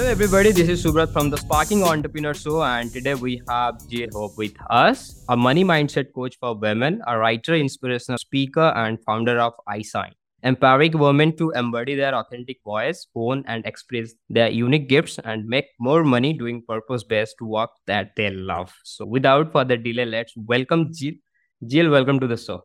Hello, everybody. This is Subrat from the Sparking Entrepreneur Show, and today we have Jill Hope with us, a money mindset coach for women, a writer, inspirational speaker, and founder of I Shine, empowering women to embody their authentic voice, own and express their unique gifts, and make more money doing purpose-based work that they love. So, without further delay, let's welcome Jill. Jill, welcome to the show.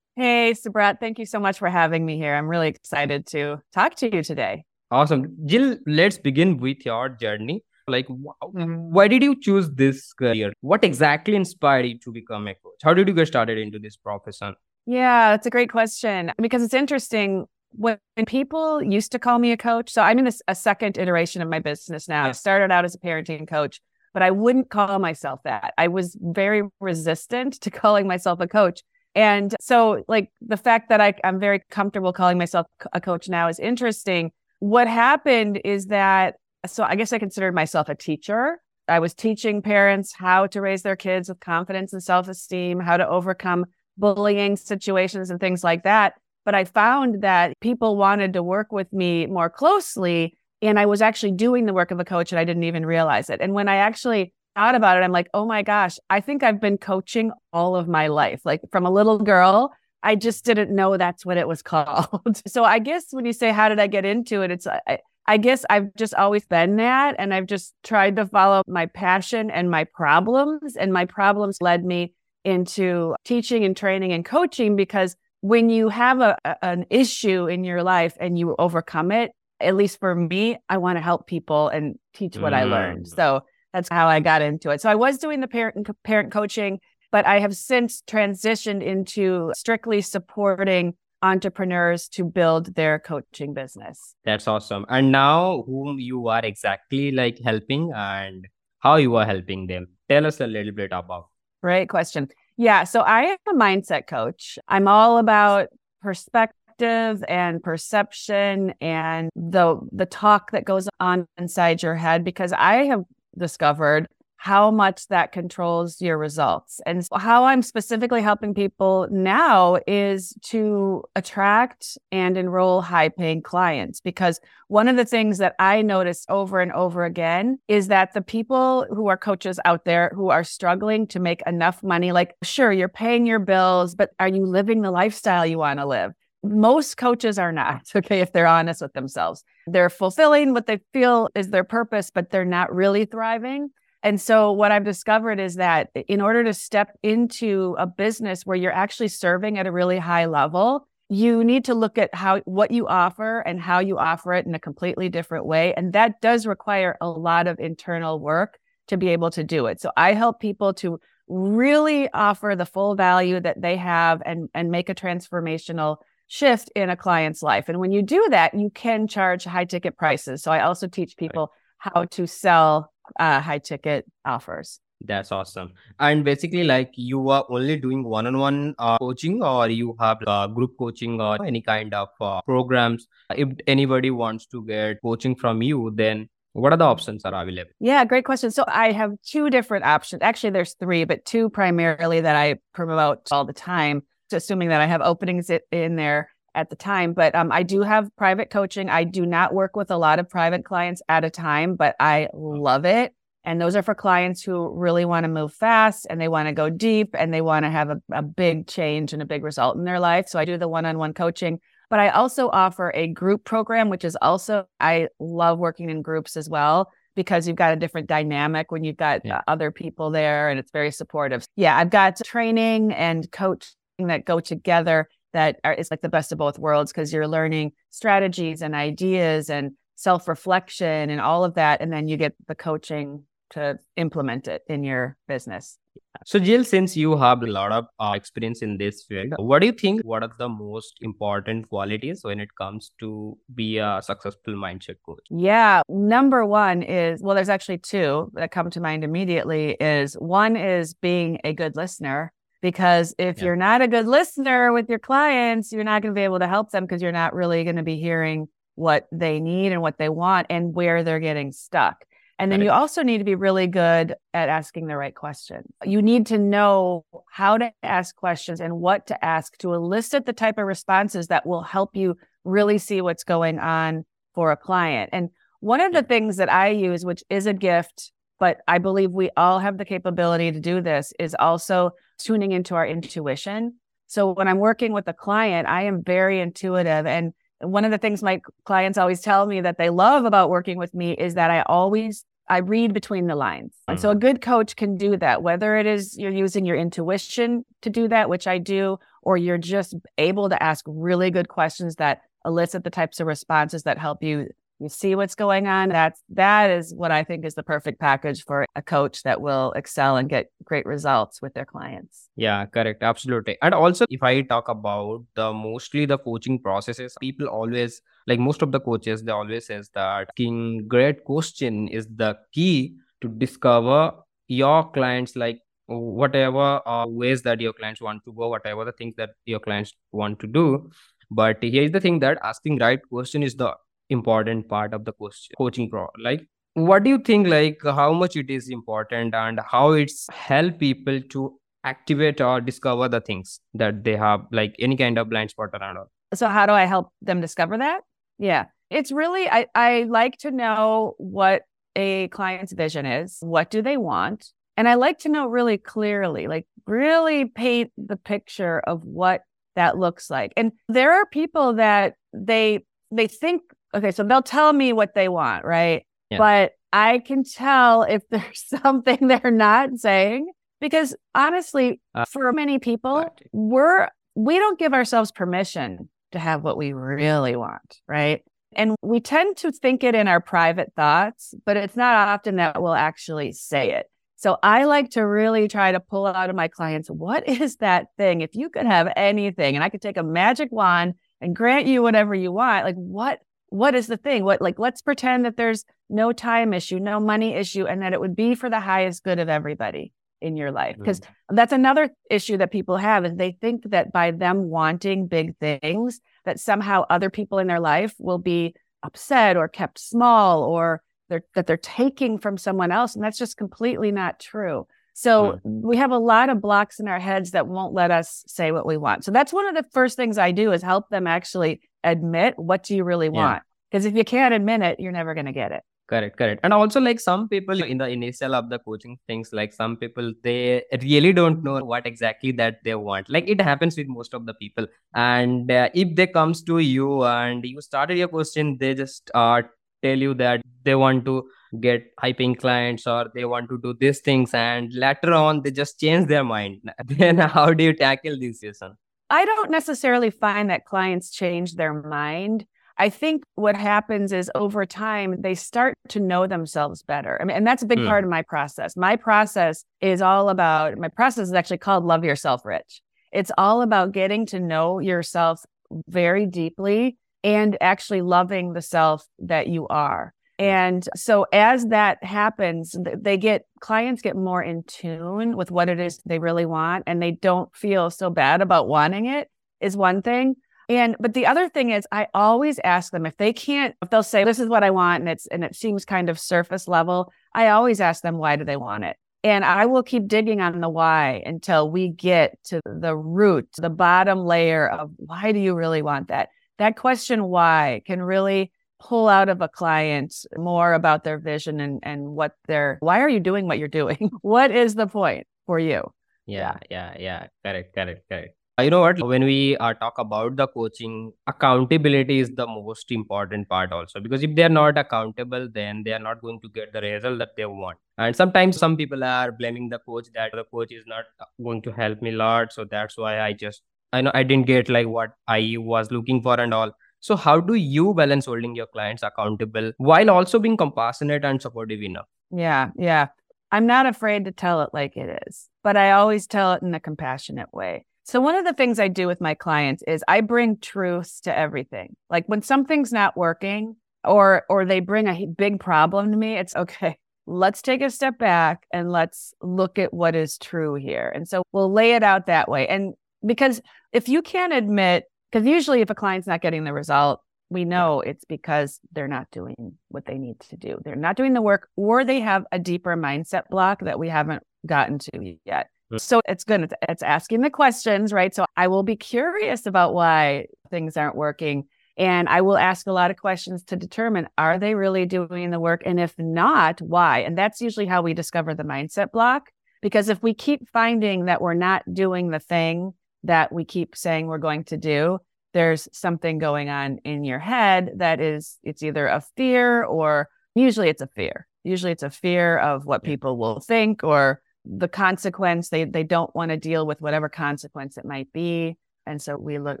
Hey, Subrat. Thank you so much for having me here. I'm really excited to talk to you today. Awesome. Jill, let's begin with your journey. Like, wh- why did you choose this career? What exactly inspired you to become a coach? How did you get started into this profession? Yeah, that's a great question because it's interesting. When people used to call me a coach, so I'm in a, a second iteration of my business now. I started out as a parenting coach, but I wouldn't call myself that. I was very resistant to calling myself a coach. And so, like, the fact that I, I'm very comfortable calling myself a coach now is interesting what happened is that, so I guess I considered myself a teacher. I was teaching parents how to raise their kids with confidence and self esteem, how to overcome bullying situations and things like that. But I found that people wanted to work with me more closely. And I was actually doing the work of a coach and I didn't even realize it. And when I actually thought about it, I'm like, oh my gosh, I think I've been coaching all of my life. Like from a little girl, I just didn't know that's what it was called. so I guess when you say, how did I get into it? It's, I, I guess I've just always been that. And I've just tried to follow my passion and my problems. And my problems led me into teaching and training and coaching because when you have a, an issue in your life and you overcome it, at least for me, I want to help people and teach what mm. I learned. Mm. So that's how I got into it. So I was doing the parent parent coaching but I have since transitioned into strictly supporting entrepreneurs to build their coaching business. That's awesome. And now, whom you are exactly like helping and how you are helping them? Tell us a little bit about. Great question. Yeah. So I am a mindset coach. I'm all about perspective and perception and the the talk that goes on inside your head because I have discovered how much that controls your results. And how I'm specifically helping people now is to attract and enroll high paying clients. Because one of the things that I notice over and over again is that the people who are coaches out there who are struggling to make enough money, like, sure, you're paying your bills, but are you living the lifestyle you want to live? most coaches are not okay if they're honest with themselves they're fulfilling what they feel is their purpose but they're not really thriving and so, what I've discovered is that in order to step into a business where you're actually serving at a really high level, you need to look at how what you offer and how you offer it in a completely different way. And that does require a lot of internal work to be able to do it. So, I help people to really offer the full value that they have and, and make a transformational shift in a client's life. And when you do that, you can charge high ticket prices. So, I also teach people how to sell uh, high ticket offers. That's awesome. And basically, like you are only doing one on one coaching, or you have uh, group coaching, or any kind of uh, programs. If anybody wants to get coaching from you, then what are the options are available? Yeah, great question. So I have two different options. Actually, there's three, but two primarily that I promote all the time. Assuming that I have openings in there at the time. But um, I do have private coaching. I do not work with a lot of private clients at a time, but I love it. And those are for clients who really want to move fast and they want to go deep and they want to have a, a big change and a big result in their life. So I do the one on one coaching. But I also offer a group program, which is also, I love working in groups as well because you've got a different dynamic when you've got yeah. other people there and it's very supportive. Yeah, I've got training and coaching that go together that are, is like the best of both worlds because you're learning strategies and ideas and self reflection and all of that. And then you get the coaching to implement it in your business. So, Jill, since you have a lot of uh, experience in this field, what do you think? What are the most important qualities when it comes to be a successful mindset coach? Yeah, number one is well, there's actually two that come to mind immediately. Is one is being a good listener, because if yeah. you're not a good listener with your clients, you're not going to be able to help them because you're not really going to be hearing what they need and what they want and where they're getting stuck. And then you also need to be really good at asking the right question. You need to know how to ask questions and what to ask to elicit the type of responses that will help you really see what's going on for a client. And one of the things that I use, which is a gift, but I believe we all have the capability to do this, is also tuning into our intuition. So when I'm working with a client, I am very intuitive. And one of the things my clients always tell me that they love about working with me is that I always I read between the lines. And so a mm-hmm. good coach can do that, whether it is you're using your intuition to do that, which I do, or you're just able to ask really good questions that elicit the types of responses that help you you see what's going on? That's that is what i think is the perfect package for a coach that will excel and get great results with their clients. Yeah correct. Absolutely. And also if i talk about the mostly the coaching processes people always like most of the coaches they always says that asking great question is the key to discover your clients like whatever uh, ways that your clients want to go whatever the things that your clients want to do. But here's the thing that asking right question is the important part of the coaching pro like what do you think like how much it is important and how it's help people to activate or discover the things that they have like any kind of blind spot around all so how do i help them discover that? Yeah. It's really i i like to know what a client's vision is what do they want and i like to know really clearly like really paint the picture of what that looks like. And there are people that they they think okay, so they'll tell me what they want, right? Yeah. But I can tell if there's something they're not saying because honestly, uh, for many people, we're we don't give ourselves permission to have what we really want, right? And we tend to think it in our private thoughts, but it's not often that we'll actually say it. So I like to really try to pull out of my clients what is that thing? If you could have anything and I could take a magic wand and grant you whatever you want, like what what is the thing? What like let's pretend that there's no time issue, no money issue, and that it would be for the highest good of everybody in your life. Because mm. that's another issue that people have is they think that by them wanting big things, that somehow other people in their life will be upset or kept small or they're, that they're taking from someone else. And that's just completely not true. So mm. we have a lot of blocks in our heads that won't let us say what we want. So that's one of the first things I do is help them actually admit what do you really want. Because yeah. if you can't admit it, you're never going to get it. Correct, correct. And also like some people in the initial of the coaching things, like some people they really don't know what exactly that they want. Like it happens with most of the people. And uh, if they comes to you and you started your question, they just uh, tell you that they want to get high paying clients or they want to do these things and later on they just change their mind then how do you tackle this jason i don't necessarily find that clients change their mind. I think what happens is over time they start to know themselves better. I mean and that's a big mm. part of my process. My process is all about my process is actually called love yourself rich. It's all about getting to know yourself very deeply and actually loving the self that you are Mm. and so as that happens, they get clients get more in tune with what it is they really want and they don't feel so bad about wanting it is one thing. And but the other thing is I always ask them if they can't if they'll say this is what I want and it's and it seems kind of surface level, I always ask them why do they want it? And I will keep digging on the why until we get to the root, the bottom layer of why do you really want that? That question why can really pull out of a client more about their vision and and what they're why are you doing what you're doing? What is the point for you? Yeah yeah. yeah correct correct correct. You know what? When we uh, talk about the coaching accountability is the most important part also because if they are not accountable then they are not going to get the result that they want. And sometimes some people are blaming the coach that the coach is not going to help me a lot so that's why i just i know i didn't get like what i was looking for and all so, how do you balance holding your clients accountable while also being compassionate and supportive enough? Yeah, yeah. I'm not afraid to tell it like it is, but I always tell it in a compassionate way. So, one of the things I do with my clients is I bring truth to everything. Like when something's not working or or they bring a big problem to me, it's okay. Let's take a step back and let's look at what is true here. And so we'll lay it out that way. And because if you can't admit because usually, if a client's not getting the result, we know it's because they're not doing what they need to do. They're not doing the work, or they have a deeper mindset block that we haven't gotten to yet. So it's good. It's asking the questions, right? So I will be curious about why things aren't working. And I will ask a lot of questions to determine are they really doing the work? And if not, why? And that's usually how we discover the mindset block. Because if we keep finding that we're not doing the thing that we keep saying we're going to do, there's something going on in your head that is, it's either a fear or usually it's a fear. Usually it's a fear of what people will think or the consequence. They, they don't want to deal with whatever consequence it might be. And so we look,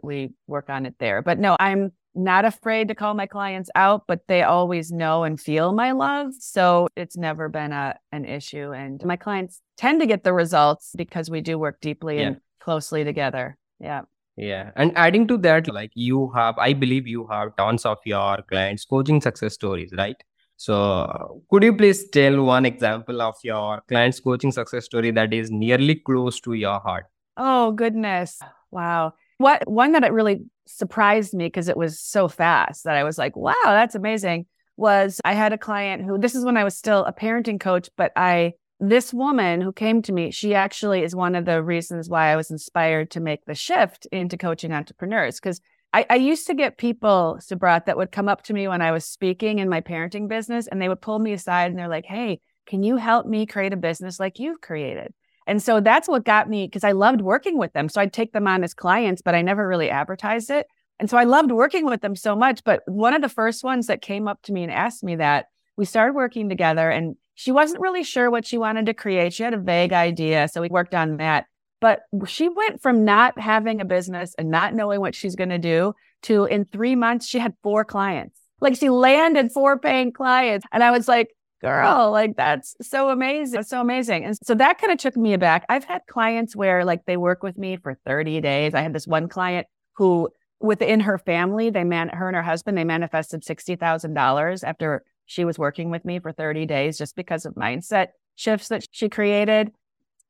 we work on it there. But no, I'm not afraid to call my clients out, but they always know and feel my love. So it's never been a an issue. And my clients tend to get the results because we do work deeply yeah. and closely together. Yeah. Yeah. And adding to that, like you have, I believe you have tons of your clients coaching success stories, right? So, could you please tell one example of your client's coaching success story that is nearly close to your heart? Oh, goodness. Wow. What one that it really surprised me because it was so fast that I was like, wow, that's amazing. Was I had a client who this is when I was still a parenting coach, but I this woman who came to me, she actually is one of the reasons why I was inspired to make the shift into coaching entrepreneurs. Because I, I, used to get people, Subrat, that would come up to me when I was speaking in my parenting business and they would pull me aside and they're like, Hey, can you help me create a business like you've created? And so that's what got me because I loved working with them. So I'd take them on as clients, but I never really advertised it. And so I loved working with them so much. But one of the first ones that came up to me and asked me that, we started working together and she wasn't really sure what she wanted to create. She had a vague idea. So we worked on that. But she went from not having a business and not knowing what she's going to do to in three months, she had four clients. Like she landed four paying clients. And I was like, girl, like that's so amazing. So amazing. And so that kind of took me aback. I've had clients where like they work with me for 30 days. I had this one client who within her family, they man her and her husband, they manifested $60,000 after she was working with me for 30 days just because of mindset shifts that she created.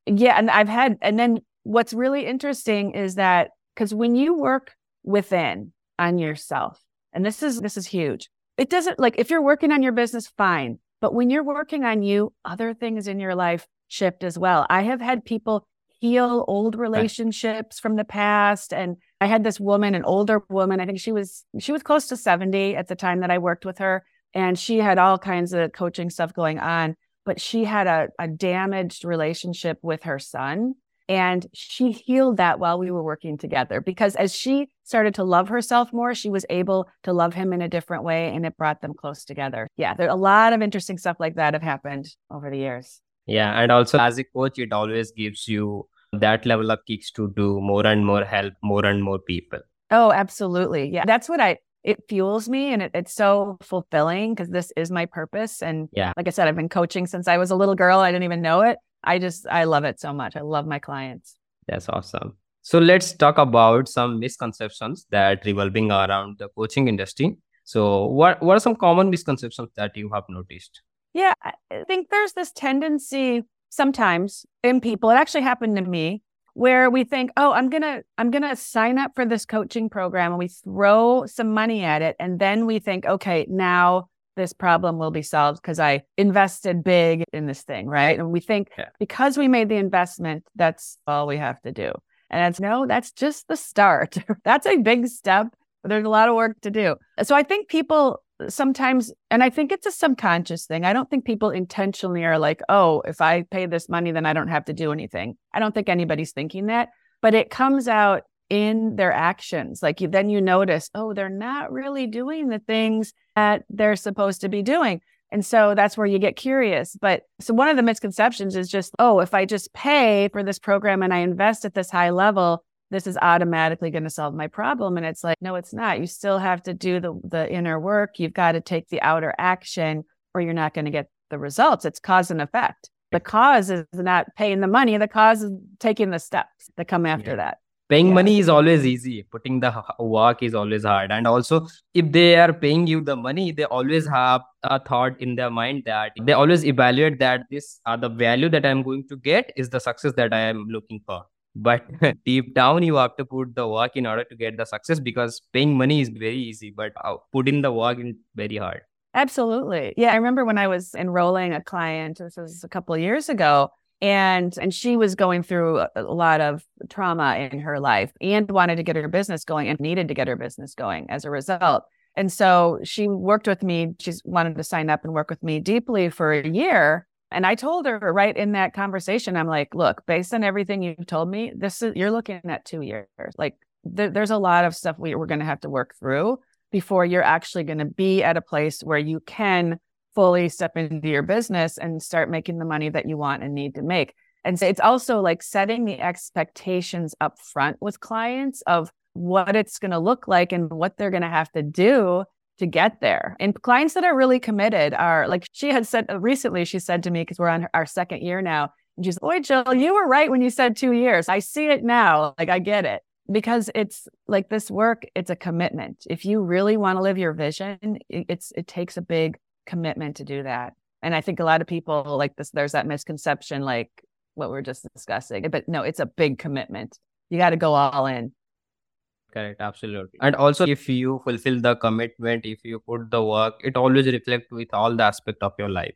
Yeah. And I've had, and then what's really interesting is that because when you work within on yourself, and this is, this is huge. It doesn't like if you're working on your business, fine. But when you're working on you, other things in your life shift as well. I have had people heal old relationships from the past and I had this woman, an older woman, I think she was she was close to 70 at the time that I worked with her and she had all kinds of coaching stuff going on, but she had a, a damaged relationship with her son and she healed that while we were working together because as she started to love herself more, she was able to love him in a different way and it brought them close together. Yeah, there a lot of interesting stuff like that have happened over the years. Yeah. And also as a coach, it always gives you that level of kicks to do more and more help more and more people. Oh, absolutely. Yeah. That's what I it fuels me and it, it's so fulfilling because this is my purpose. And yeah, like I said, I've been coaching since I was a little girl. I didn't even know it. I just, I love it so much. I love my clients. That's awesome. So let's talk about some misconceptions that revolving around the coaching industry. So what, what are some common misconceptions that you have noticed? Yeah, I think there's this tendency sometimes in people, it actually happened to me, where we think, oh, I'm gonna, I'm gonna sign up for this coaching program and we throw some money at it. And then we think, okay, now this problem will be solved because I invested big in this thing, right? And we think yeah. because we made the investment, that's all we have to do. And it's no, that's just the start. that's a big step. But there's a lot of work to do. So I think people sometimes, and I think it's a subconscious thing. I don't think people intentionally are like, oh, if I pay this money, then I don't have to do anything. I don't think anybody's thinking that, but it comes out in their actions. Like you, then you notice, oh, they're not really doing the things that they're supposed to be doing. And so that's where you get curious. But so one of the misconceptions is just, oh, if I just pay for this program and I invest at this high level, this is automatically going to solve my problem. And it's like, no, it's not. You still have to do the, the inner work. You've got to take the outer action or you're not going to get the results. It's cause and effect. The cause is not paying the money. The cause is taking the steps that come after yeah. that paying yeah. money is always easy putting the work is always hard and also if they are paying you the money they always have a thought in their mind that they always evaluate that this uh, the value that i'm going to get is the success that i am looking for but deep down you have to put the work in order to get the success because paying money is very easy but uh, putting the work in very hard. Absolutely. Yeah i remember when i was enrolling a client this was a couple of years ago and and she was going through a, lot of trauma in her life and wanted to get her business going and needed to get her business going as a result. And so she worked with me she's wanted to sign up and work with me deeply for a year and i told her right in that conversation i'm like look based on everything you've told me this is you're looking at two years like there, there's a lot of stuff we, we're going to have to work through before you're actually going to be at a place where you can fully step into your business and start making the money that you want and need to make. And so it's also like setting the expectations up front with clients of what it's going to look like and what they're going to have to do to get there. And clients that are really committed are like she had said uh, recently, she said to me, because we're on our second year now, and she's, Boy, Jill, you were right when you said two years. I see it now. Like I get it. Because it's like this work, it's a commitment. If you really want to live your vision, it's it takes a big commitment to do that. And I think a lot of people like this, there's that misconception, like what we are just discussing. But no, it's a big commitment. You got to go all in. Correct, absolutely. And also, if you fulfill the commitment, if you put the work, it always reflects with all the aspect of your life.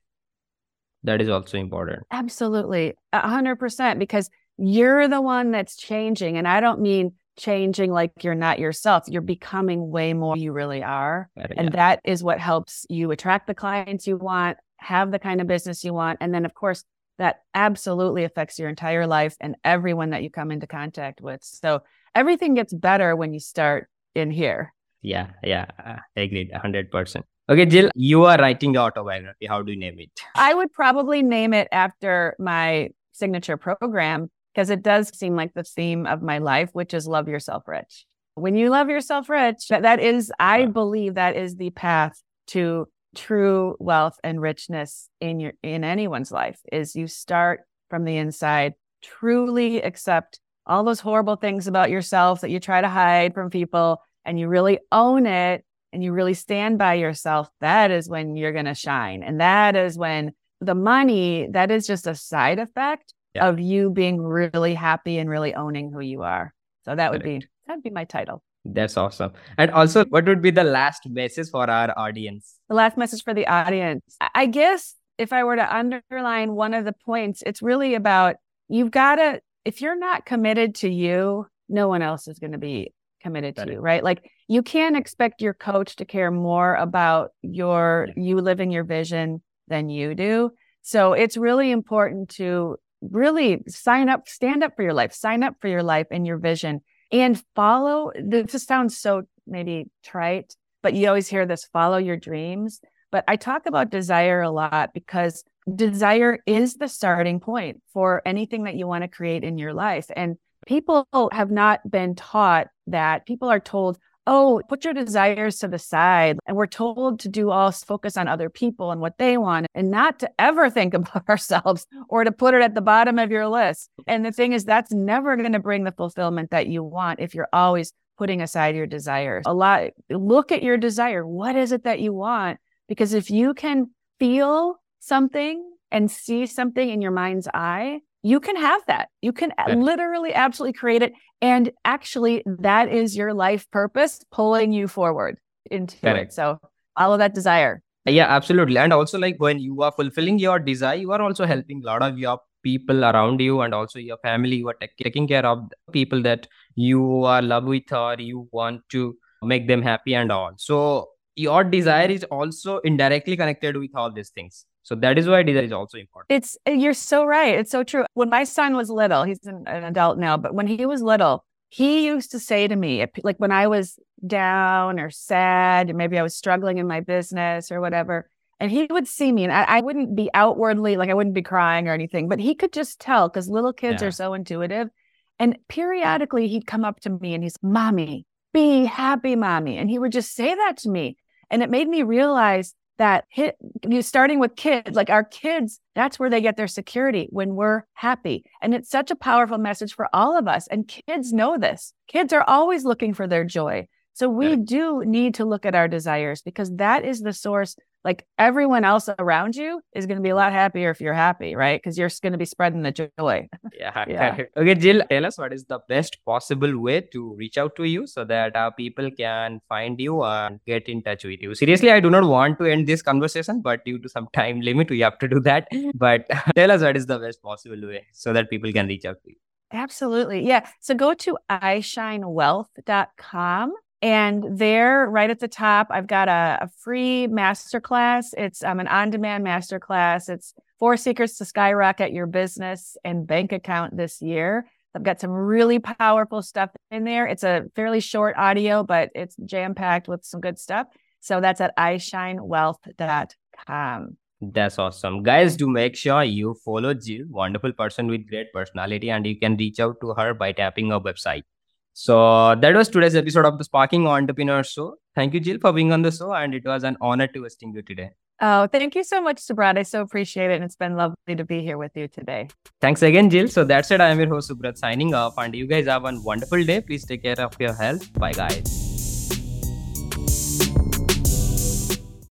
That is also important. Absolutely, a hundred percent. Because you're the one that's changing, and I don't mean changing like you're not yourself. You're becoming way more you really are. And that is what helps you attract the clients you want, have the kind of business you want. And then, of course, that absolutely affects your entire life and everyone that you come into contact with. So everything gets better when you start in here. Yeah, yeah, I agreed 100%. Okay, Jill, you are writing the autobiography. How do you name it? I would probably name it after my signature program, because it does seem like the theme of my life, which is love yourself rich. When you love yourself rich, that, that is, I believe that is the path to true wealth and richness in your in anyone's life is you start from the inside, truly accept all those horrible things about yourself that you try to hide from people and you really own it and you really stand by yourself, that is when you're going to shine. And that is when the money, that is just a side effect yeah. of you being really happy and really owning who you are. So that would Correct. be that'd be my title. That's awesome. And also, what would be the last message for our audience? The last message for the audience. I guess if I were to underline one of the points, it's really about you've got to, if you're not committed to you, no one else is going to be committed to you, right? Like you can't expect your coach to care more about your, yeah. you living your vision than you do. So it's really important to really sign up, stand up for your life, sign up for your life and your vision and follow. This sounds so maybe trite, but you always hear this follow your dreams. But I talk about desire a lot because desire is the starting point for anything that you want to create in your life. And people have not been taught that. People are told, oh, put your desires to the side. And we're told to do all focus on other people and what they want and not to ever think about ourselves or to put it at the bottom of your list. And the thing is, that's never going to bring the fulfillment that you want if you're always putting aside your desires. A lot, look at your desire. What is it that you want? Because if you can feel something and see something in your mind's eye, you can have that. You can uh, literally absolutely create it. And actually, that is your life purpose pulling you forward into Correct. it. So, all of that desire. Uh, yeah, absolutely. And also, like when you are fulfilling your desire, you are also helping a lot of your people around you and also your family. You are taking care of people that you are love with or you want to make them happy and all. So, your desire is also indirectly connected with all these things. So that is why desire is also important. It's uh, you're so right. It's so true. When my son was little, he's an, an adult now, but when he was little, he used to say to me, like when I was down or sad, maybe I was struggling in my business or whatever, and he would see me, and I, I wouldn't be outwardly like I wouldn't be crying or anything, but he could just tell because little kids yeah. are so intuitive. And periodically, he'd come up to me and he's, "Mommy, be happy, mommy," and he would just say that to me, and it made me realize that hit you starting with kids like our kids that's where they get their security when we're happy. And it's such a powerful message for all of us. And kids know this. Kids are always looking for their joy So we do need to look at our desires because that is the source. Like everyone else around you is going to be a mm. lot happier if you're happy, right? Because you're going to be spreading the joy. Yeah, yeah. Okay, Jill, tell us what is the best possible way to reach out to you so that our people can find you and get in touch with you. Seriously, I do not want to end this conversation, but due to some time limit, we have to do that. Mm-hmm. But tell us what is the best possible way so that people can reach out to you. Absolutely. Yeah. So go to ishinewealth.com and there, right at the top, I've got a, a free masterclass. It's um, an on demand masterclass. It's four secrets to skyrocket your business and bank account this year. I've got some really powerful stuff in there. It's a fairly short audio, but it's jam packed with some good stuff. So that's at ishinewealth.com. That's awesome. Guys, do make sure you follow Jill, wonderful person with great personality, and you can reach out to her by tapping her website. So that was today's episode of the Sparking Entrepreneur Show. Thank you, Jill, for being on the show, and it was an honor to hosting you today. Oh, thank you so much, Subrat. I so appreciate it. And it's been lovely to be here with you today. Thanks again, Jill. So that's it. I am your host, Subrat, signing off. And you guys have a wonderful day. Please take care of your health. Bye, guys.